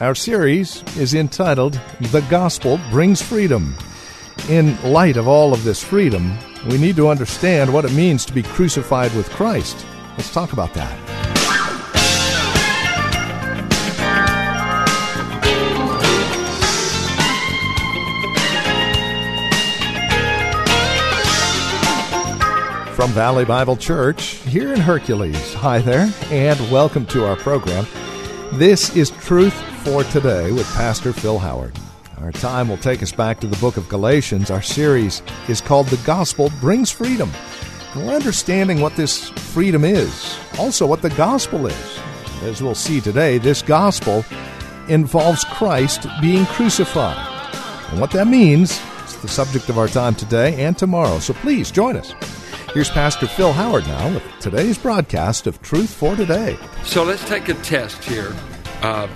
Our series is entitled The Gospel Brings Freedom. In light of all of this freedom, we need to understand what it means to be crucified with Christ. Let's talk about that. From Valley Bible Church here in Hercules. Hi there, and welcome to our program. This is Truth for Today with Pastor Phil Howard. Our time will take us back to the book of Galatians. Our series is called The Gospel Brings Freedom. And we're understanding what this freedom is, also what the gospel is. As we'll see today, this gospel involves Christ being crucified. And what that means is the subject of our time today and tomorrow. So please join us. Here's Pastor Phil Howard now with today's broadcast of Truth for Today. So let's take a test here. Uh,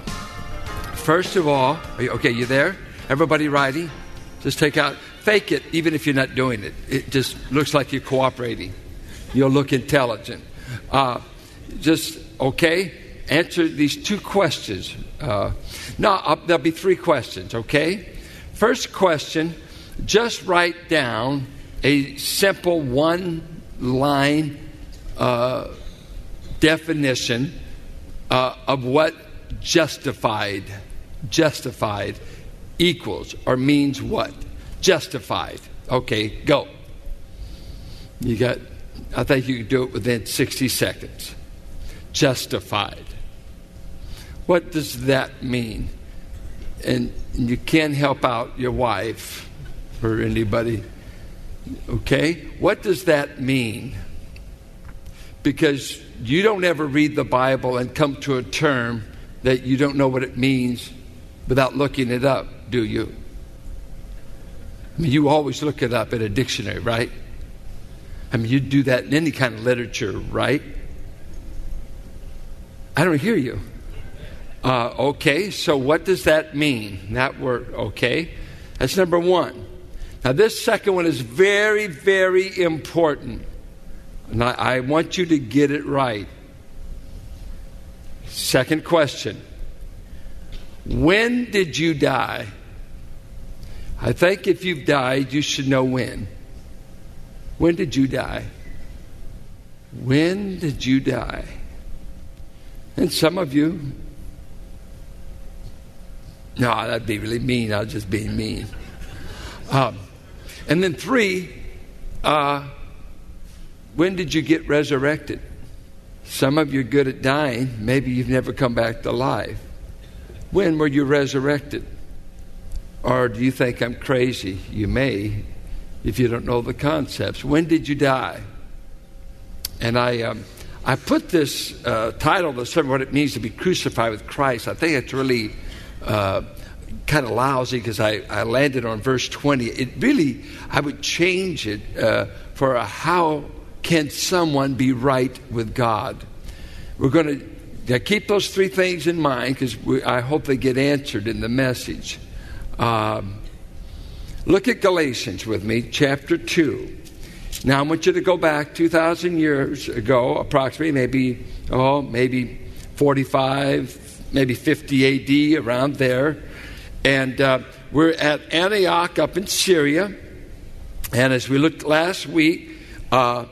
first of all, you, okay, you there? Everybody writing? Just take out, fake it, even if you're not doing it. It just looks like you're cooperating. You'll look intelligent. Uh, just, okay, answer these two questions. Uh, no, uh, there'll be three questions, okay? First question just write down a simple one line uh, definition uh, of what justified justified equals or means what? Justified. Okay, go. You got, I think you can do it within 60 seconds. Justified. What does that mean? And you can't help out your wife or anybody. Okay? What does that mean? Because you don't ever read the Bible and come to a term that you don't know what it means without looking it up do you? I mean, you always look it up in a dictionary, right? I mean, you do that in any kind of literature, right? I don't hear you. Uh, okay, so what does that mean? That word, okay? That's number one. Now, this second one is very, very important. And I, I want you to get it right. Second question When did you die? I think if you've died, you should know when. When did you die? When did you die? And some of you, no, that'd be really mean. I was just being mean. Um, and then three, uh, when did you get resurrected? Some of you are good at dying. Maybe you've never come back to life. When were you resurrected? Or do you think I'm crazy? You may, if you don't know the concepts. When did you die? And I, um, I put this uh, title to sermon, what it means to be crucified with Christ. I think it's really uh, kind of lousy because I, I landed on verse 20. It really, I would change it uh, for a how can someone be right with God? We're going to keep those three things in mind because I hope they get answered in the message. Um, look at Galatians with me, chapter 2. Now, I want you to go back 2,000 years ago, approximately, maybe, oh, maybe 45, maybe 50 AD, around there. And uh, we're at Antioch up in Syria. And as we looked last week, uh,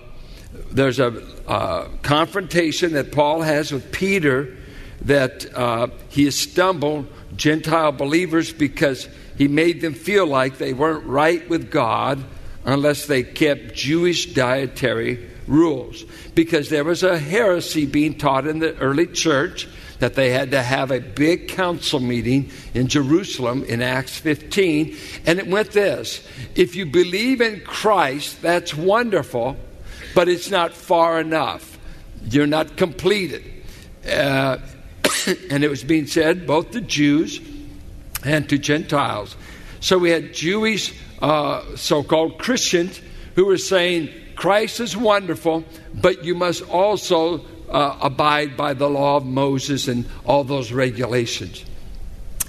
there's a uh, confrontation that Paul has with Peter that uh, he has stumbled Gentile believers because he made them feel like they weren't right with God unless they kept Jewish dietary rules. Because there was a heresy being taught in the early church that they had to have a big council meeting in Jerusalem in Acts 15. And it went this If you believe in Christ, that's wonderful, but it's not far enough. You're not completed. Uh, and it was being said both to Jews and to Gentiles. So we had Jewish uh, so called Christians who were saying, Christ is wonderful, but you must also uh, abide by the law of Moses and all those regulations.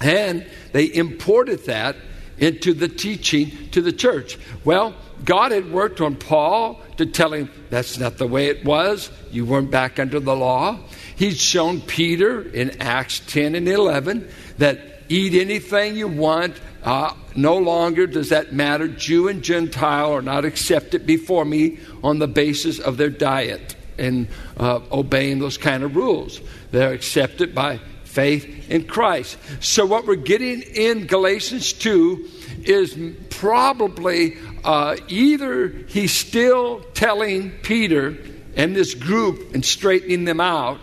And they imported that into the teaching to the church. Well, God had worked on Paul to tell him that's not the way it was. You weren't back under the law. He'd shown Peter in Acts 10 and 11 that eat anything you want. Uh, no longer does that matter. Jew and Gentile are not accepted before me on the basis of their diet and uh, obeying those kind of rules. They're accepted by faith in Christ. So, what we're getting in Galatians 2 is probably uh, either he's still telling Peter and this group and straightening them out.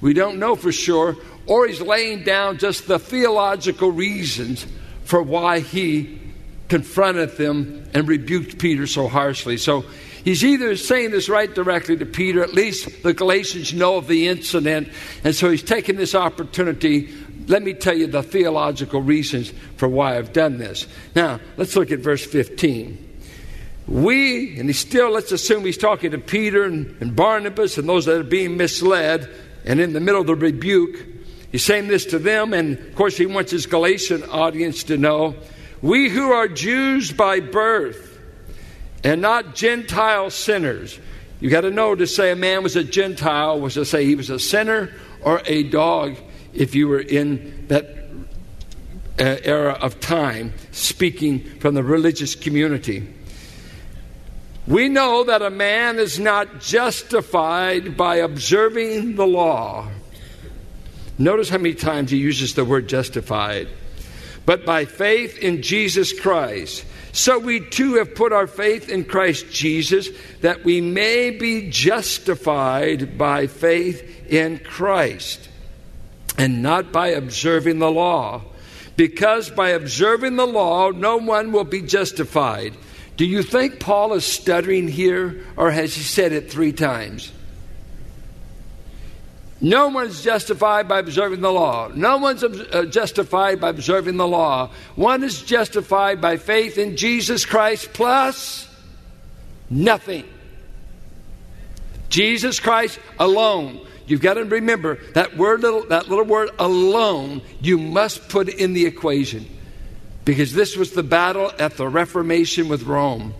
We don't know for sure. Or he's laying down just the theological reasons for why he confronted them and rebuked Peter so harshly. So He's either saying this right directly to Peter, at least the Galatians know of the incident, and so he's taking this opportunity. Let me tell you the theological reasons for why I've done this. Now, let's look at verse 15. We, and he still, let's assume he's talking to Peter and, and Barnabas and those that are being misled, and in the middle of the rebuke, he's saying this to them, and of course, he wants his Galatian audience to know we who are Jews by birth, and not Gentile sinners. You got to know to say a man was a Gentile was to say he was a sinner or a dog if you were in that uh, era of time, speaking from the religious community. We know that a man is not justified by observing the law. Notice how many times he uses the word justified. But by faith in Jesus Christ. So we too have put our faith in Christ Jesus that we may be justified by faith in Christ and not by observing the law. Because by observing the law, no one will be justified. Do you think Paul is stuttering here, or has he said it three times? No one's justified by observing the law. No one's uh, justified by observing the law. One is justified by faith in Jesus Christ plus nothing. Jesus Christ alone. You've got to remember that word little that little word alone you must put in the equation. Because this was the battle at the Reformation with Rome.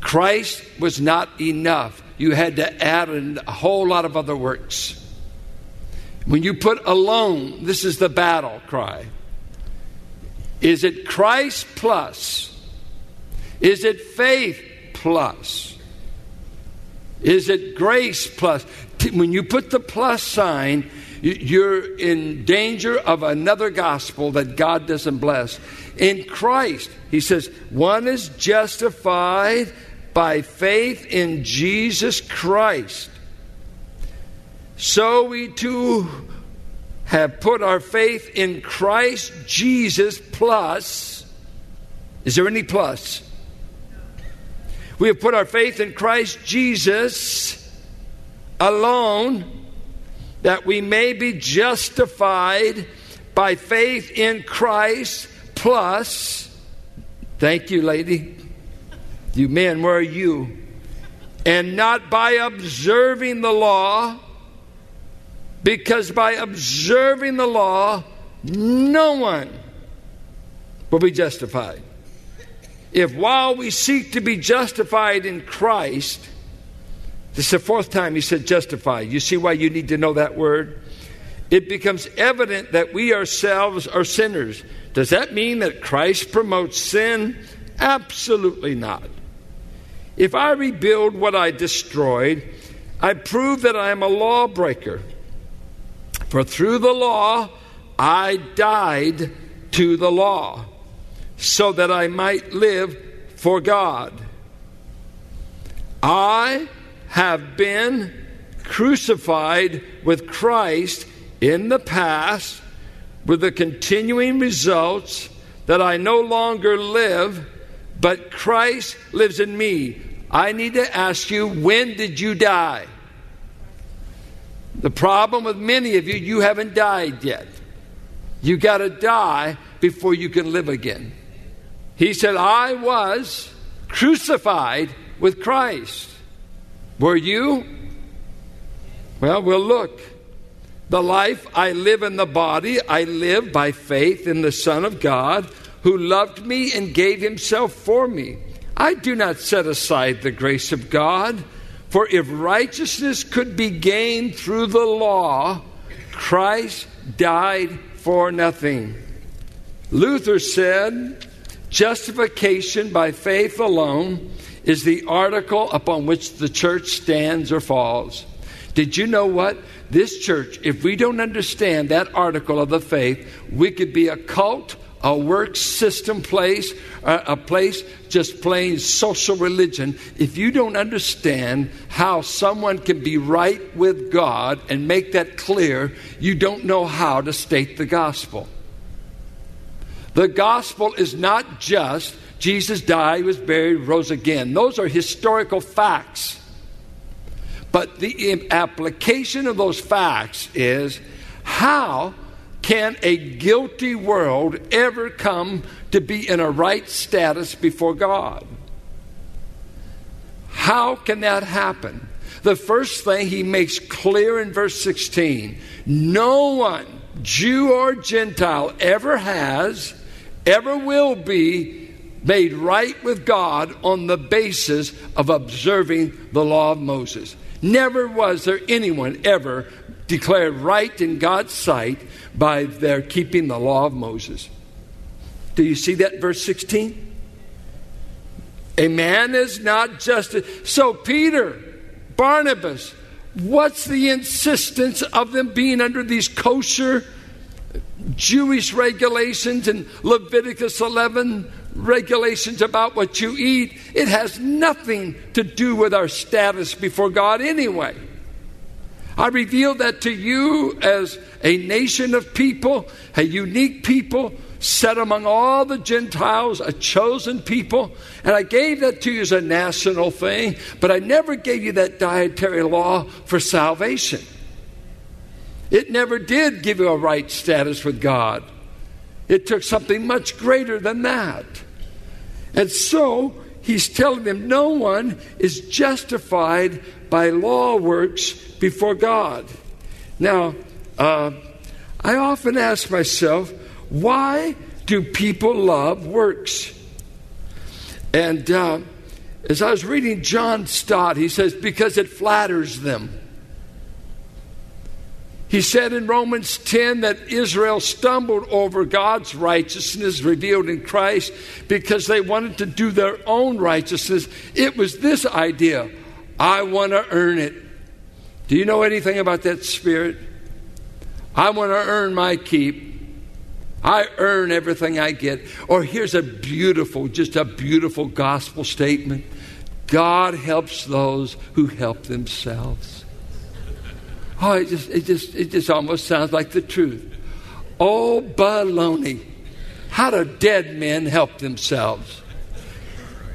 Christ was not enough. You had to add in a whole lot of other works. When you put alone, this is the battle cry. Is it Christ plus? Is it faith plus? Is it grace plus? When you put the plus sign, you're in danger of another gospel that God doesn't bless. In Christ, he says, one is justified by faith in Jesus Christ. So we too have put our faith in Christ Jesus plus. Is there any plus? We have put our faith in Christ Jesus alone that we may be justified by faith in Christ plus. Thank you, lady. You men, where are you? And not by observing the law because by observing the law, no one will be justified. If while we seek to be justified in Christ, this is the fourth time he said justified. You see why you need to know that word? It becomes evident that we ourselves are sinners. Does that mean that Christ promotes sin? Absolutely not. If I rebuild what I destroyed, I prove that I am a lawbreaker. For through the law I died to the law, so that I might live for God. I have been crucified with Christ in the past, with the continuing results that I no longer live, but Christ lives in me. I need to ask you, when did you die? The problem with many of you, you haven't died yet. You got to die before you can live again. He said, I was crucified with Christ. Were you? Well, we'll look. The life I live in the body, I live by faith in the Son of God who loved me and gave himself for me. I do not set aside the grace of God, for if righteousness could be gained through the law, Christ died for nothing. Luther said, Justification by faith alone is the article upon which the church stands or falls. Did you know what? This church, if we don't understand that article of the faith, we could be a cult, a work system place, a place just plain social religion. If you don't understand how someone can be right with God and make that clear, you don't know how to state the gospel. The gospel is not just Jesus died, was buried, rose again. Those are historical facts. But the application of those facts is how can a guilty world ever come to be in a right status before God? How can that happen? The first thing he makes clear in verse 16 no one, Jew or Gentile, ever has, ever will be made right with God on the basis of observing the law of Moses. Never was there anyone ever declared right in God's sight by their keeping the law of Moses. Do you see that verse 16? A man is not just. So, Peter, Barnabas, what's the insistence of them being under these kosher Jewish regulations in Leviticus 11 regulations about what you eat, it has nothing to do with our status before God anyway. I reveal that to you as a nation of people, a unique people, set among all the Gentiles, a chosen people. And I gave that to you as a national thing, but I never gave you that dietary law for salvation. It never did give you a right status with God. It took something much greater than that. And so he's telling them no one is justified by law works before God. Now, uh, I often ask myself, why do people love works? And uh, as I was reading John Stott, he says, because it flatters them. He said in Romans 10 that Israel stumbled over God's righteousness revealed in Christ because they wanted to do their own righteousness. It was this idea I want to earn it. Do you know anything about that spirit? I want to earn my keep. I earn everything I get. Or here's a beautiful, just a beautiful gospel statement God helps those who help themselves. Oh, it just, it just, it just almost sounds like the truth. Oh, baloney. How do dead men help themselves?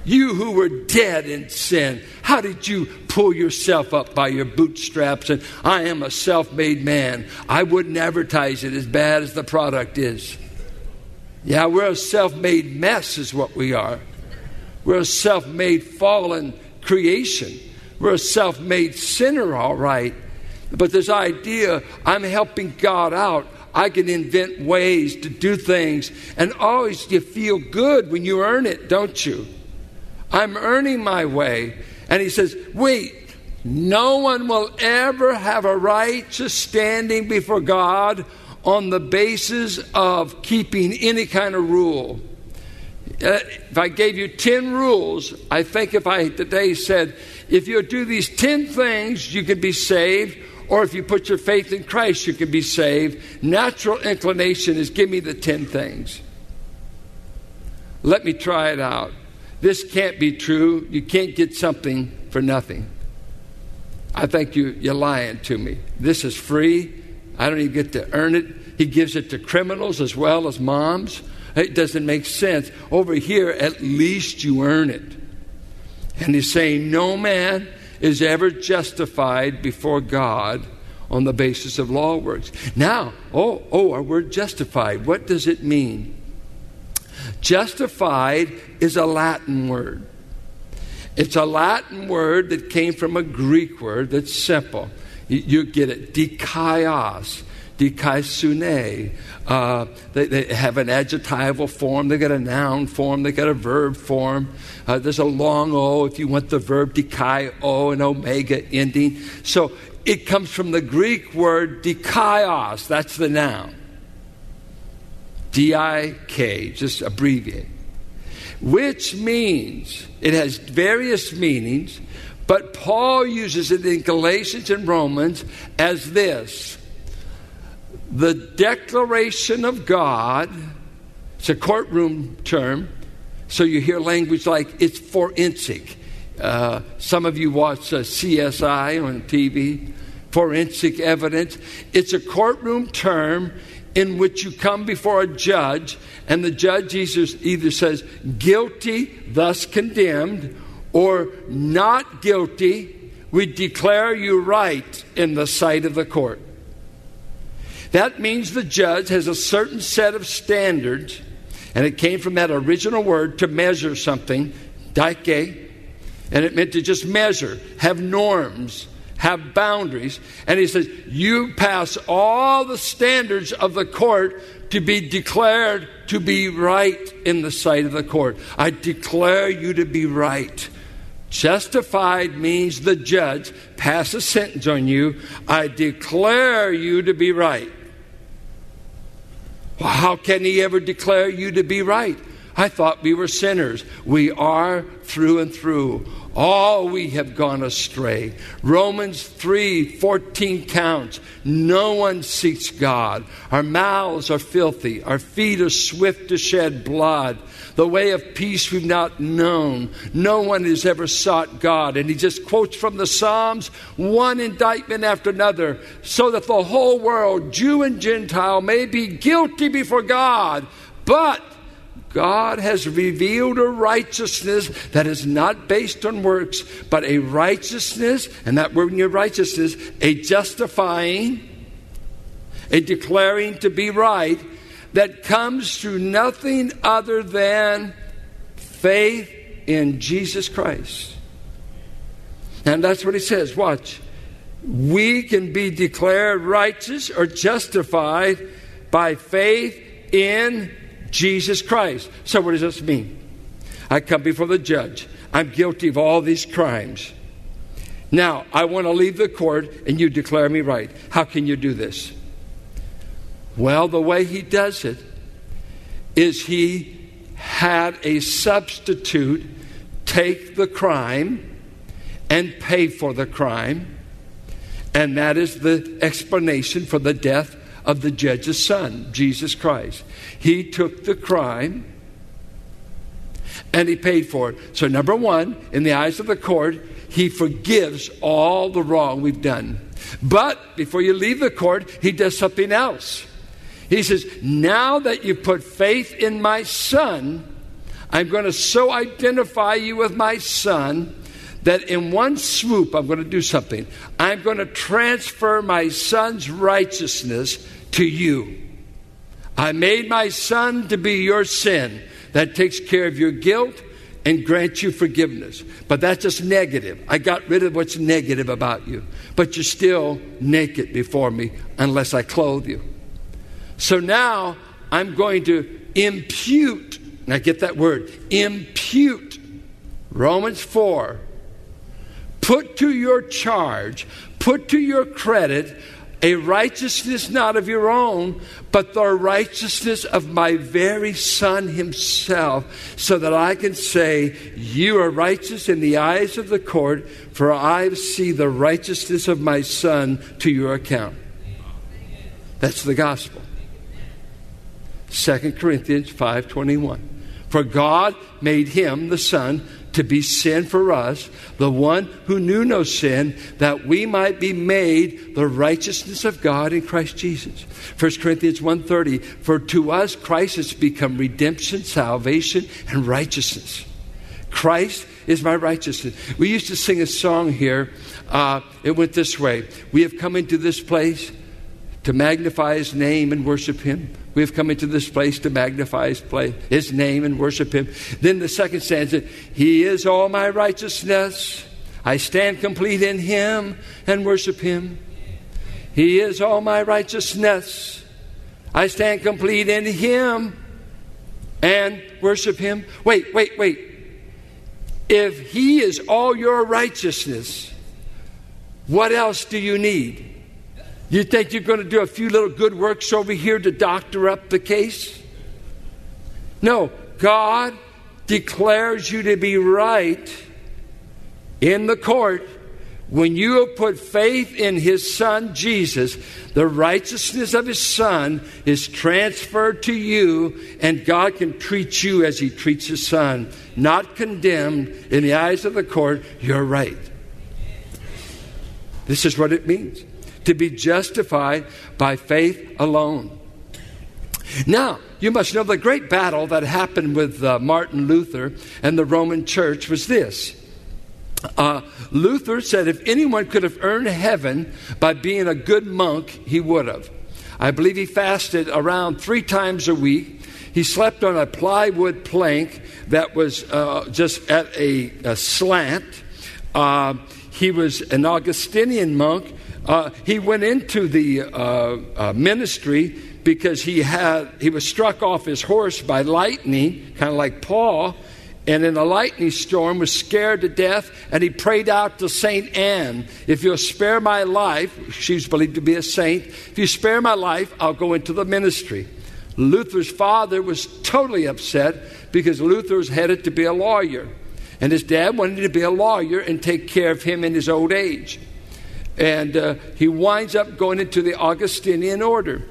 You who were dead in sin, how did you pull yourself up by your bootstraps and I am a self made man? I wouldn't advertise it as bad as the product is. Yeah, we're a self made mess, is what we are. We're a self made fallen creation. We're a self made sinner, all right. But this idea, I'm helping God out. I can invent ways to do things. And always you feel good when you earn it, don't you? I'm earning my way. And he says, wait, no one will ever have a righteous standing before God on the basis of keeping any kind of rule. Uh, if I gave you 10 rules, I think if I today said, if you do these 10 things, you can be saved or if you put your faith in Christ, you can be saved. Natural inclination is give me the 10 things. Let me try it out. This can't be true. You can't get something for nothing. I think you, you're lying to me. This is free. I don't even get to earn it. He gives it to criminals as well as moms. It doesn't make sense. Over here, at least you earn it. And he's saying, No man is ever justified before God on the basis of law works. Now, oh, oh, our word justified, what does it mean? Justified is a Latin word. It's a Latin word that came from a Greek word that's simple. You, you get it, dikaios. Dikaisune. Uh, they, they, have an adjectival form, they got a noun form, they got a verb form. Uh, there's a long O if you want the verb dikai O and omega ending. So it comes from the Greek word dikaios, that's the noun. D I K, just abbreviate. Which means, it has various meanings, but Paul uses it in Galatians and Romans as this the declaration of God, it's a courtroom term, so you hear language like it's forensic. Uh, some of you watch uh, CSI on TV, forensic evidence. It's a courtroom term in which you come before a judge, and the judge either, either says guilty, thus condemned, or not guilty, we declare you right in the sight of the court. That means the judge has a certain set of standards, and it came from that original word to measure something, dike, and it meant to just measure, have norms, have boundaries. And he says, You pass all the standards of the court to be declared to be right in the sight of the court. I declare you to be right. Justified means the judge pass a sentence on you. I declare you to be right. How can he ever declare you to be right? I thought we were sinners. We are through and through. All we have gone astray. Romans 3 14 counts. No one seeks God. Our mouths are filthy. Our feet are swift to shed blood. The way of peace we've not known. No one has ever sought God. And he just quotes from the Psalms one indictment after another, so that the whole world, Jew and Gentile, may be guilty before God. But God has revealed a righteousness that is not based on works, but a righteousness, and that word in righteousness, a justifying, a declaring to be right, that comes through nothing other than faith in Jesus Christ. And that's what he says. Watch. We can be declared righteous or justified by faith in Jesus Christ. So, what does this mean? I come before the judge. I'm guilty of all these crimes. Now, I want to leave the court and you declare me right. How can you do this? Well, the way he does it is he had a substitute take the crime and pay for the crime. And that is the explanation for the death of the judge's son, Jesus Christ. He took the crime and he paid for it. So, number one, in the eyes of the court, he forgives all the wrong we've done. But before you leave the court, he does something else. He says, Now that you put faith in my son, I'm going to so identify you with my son that in one swoop, I'm going to do something. I'm going to transfer my son's righteousness to you. I made my son to be your sin. That takes care of your guilt and grants you forgiveness. But that's just negative. I got rid of what's negative about you. But you're still naked before me unless I clothe you. So now I'm going to impute. Now get that word impute. Romans 4. Put to your charge, put to your credit a righteousness not of your own, but the righteousness of my very Son Himself, so that I can say, You are righteous in the eyes of the court, for I see the righteousness of my Son to your account. That's the gospel. 2 Corinthians 5:21. For God made him the son to be sin for us, the one who knew no sin, that we might be made the righteousness of God in Christ Jesus. 1 Corinthians 1:30, for to us Christ has become redemption, salvation, and righteousness. Christ is my righteousness. We used to sing a song here. Uh, it went this way We have come into this place to magnify his name and worship him. We have come into this place to magnify his, place, his name and worship him. Then the second stanza He is all my righteousness. I stand complete in him and worship him. He is all my righteousness. I stand complete in Him and worship Him. Wait, wait, wait. If He is all your righteousness, what else do you need? You think you're going to do a few little good works over here to doctor up the case? No, God declares you to be right in the court when you have put faith in his son Jesus, the righteousness of his son is transferred to you, and God can treat you as he treats his son, not condemned in the eyes of the court. You're right. This is what it means to be justified by faith alone. Now, you must know the great battle that happened with uh, Martin Luther and the Roman Church was this uh, Luther said if anyone could have earned heaven by being a good monk, he would have. I believe he fasted around three times a week. He slept on a plywood plank that was uh, just at a, a slant. Uh, he was an Augustinian monk. Uh, he went into the uh, uh, ministry because he had he was struck off his horse by lightning, kind of like Paul and in a lightning storm was scared to death and he prayed out to saint anne if you'll spare my life she's believed to be a saint if you spare my life i'll go into the ministry. Luther's father was totally upset because luther was headed to be a lawyer and his dad wanted to be a lawyer and take care of him in his old age and uh, he winds up going into the augustinian order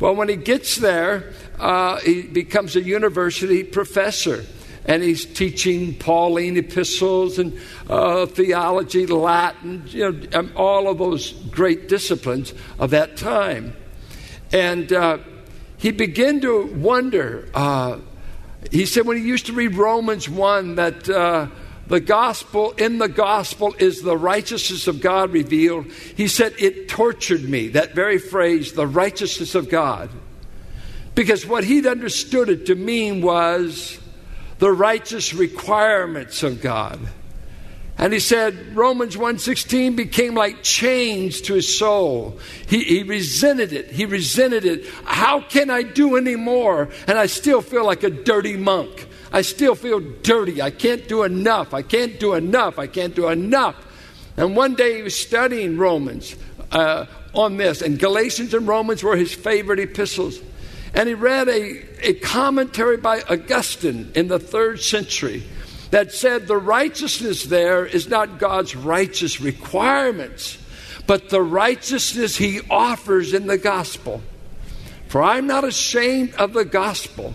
well when he gets there uh, he becomes a university professor and he's teaching Pauline epistles and uh, theology, Latin, you know, um, all of those great disciplines of that time. And uh, he began to wonder. Uh, he said when he used to read Romans 1 that uh, the gospel, in the gospel, is the righteousness of God revealed. He said it tortured me, that very phrase, the righteousness of God. Because what he'd understood it to mean was the righteous requirements of God. And he said Romans 1:16 became like chains to his soul. He, he resented it. He resented it. How can I do any more? And I still feel like a dirty monk. I still feel dirty. I can't do enough. I can't do enough. I can't do enough. And one day he was studying Romans uh, on this, and Galatians and Romans were his favorite epistles. And he read a, a commentary by Augustine in the third century that said the righteousness there is not God's righteous requirements, but the righteousness he offers in the gospel. For I'm not ashamed of the gospel.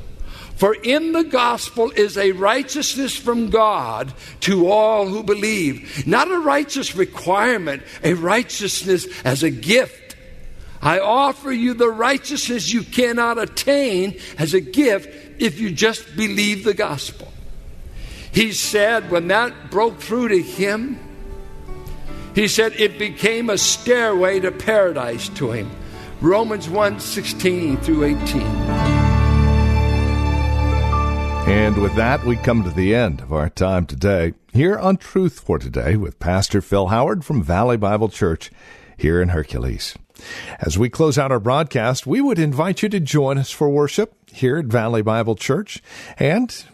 For in the gospel is a righteousness from God to all who believe. Not a righteous requirement, a righteousness as a gift I offer you the righteousness you cannot attain as a gift if you just believe the gospel. He said, when that broke through to him, he said it became a stairway to paradise to him. Romans 1 16 through 18. And with that, we come to the end of our time today here on Truth for Today with Pastor Phil Howard from Valley Bible Church here in Hercules. As we close out our broadcast, we would invite you to join us for worship here at Valley Bible Church, and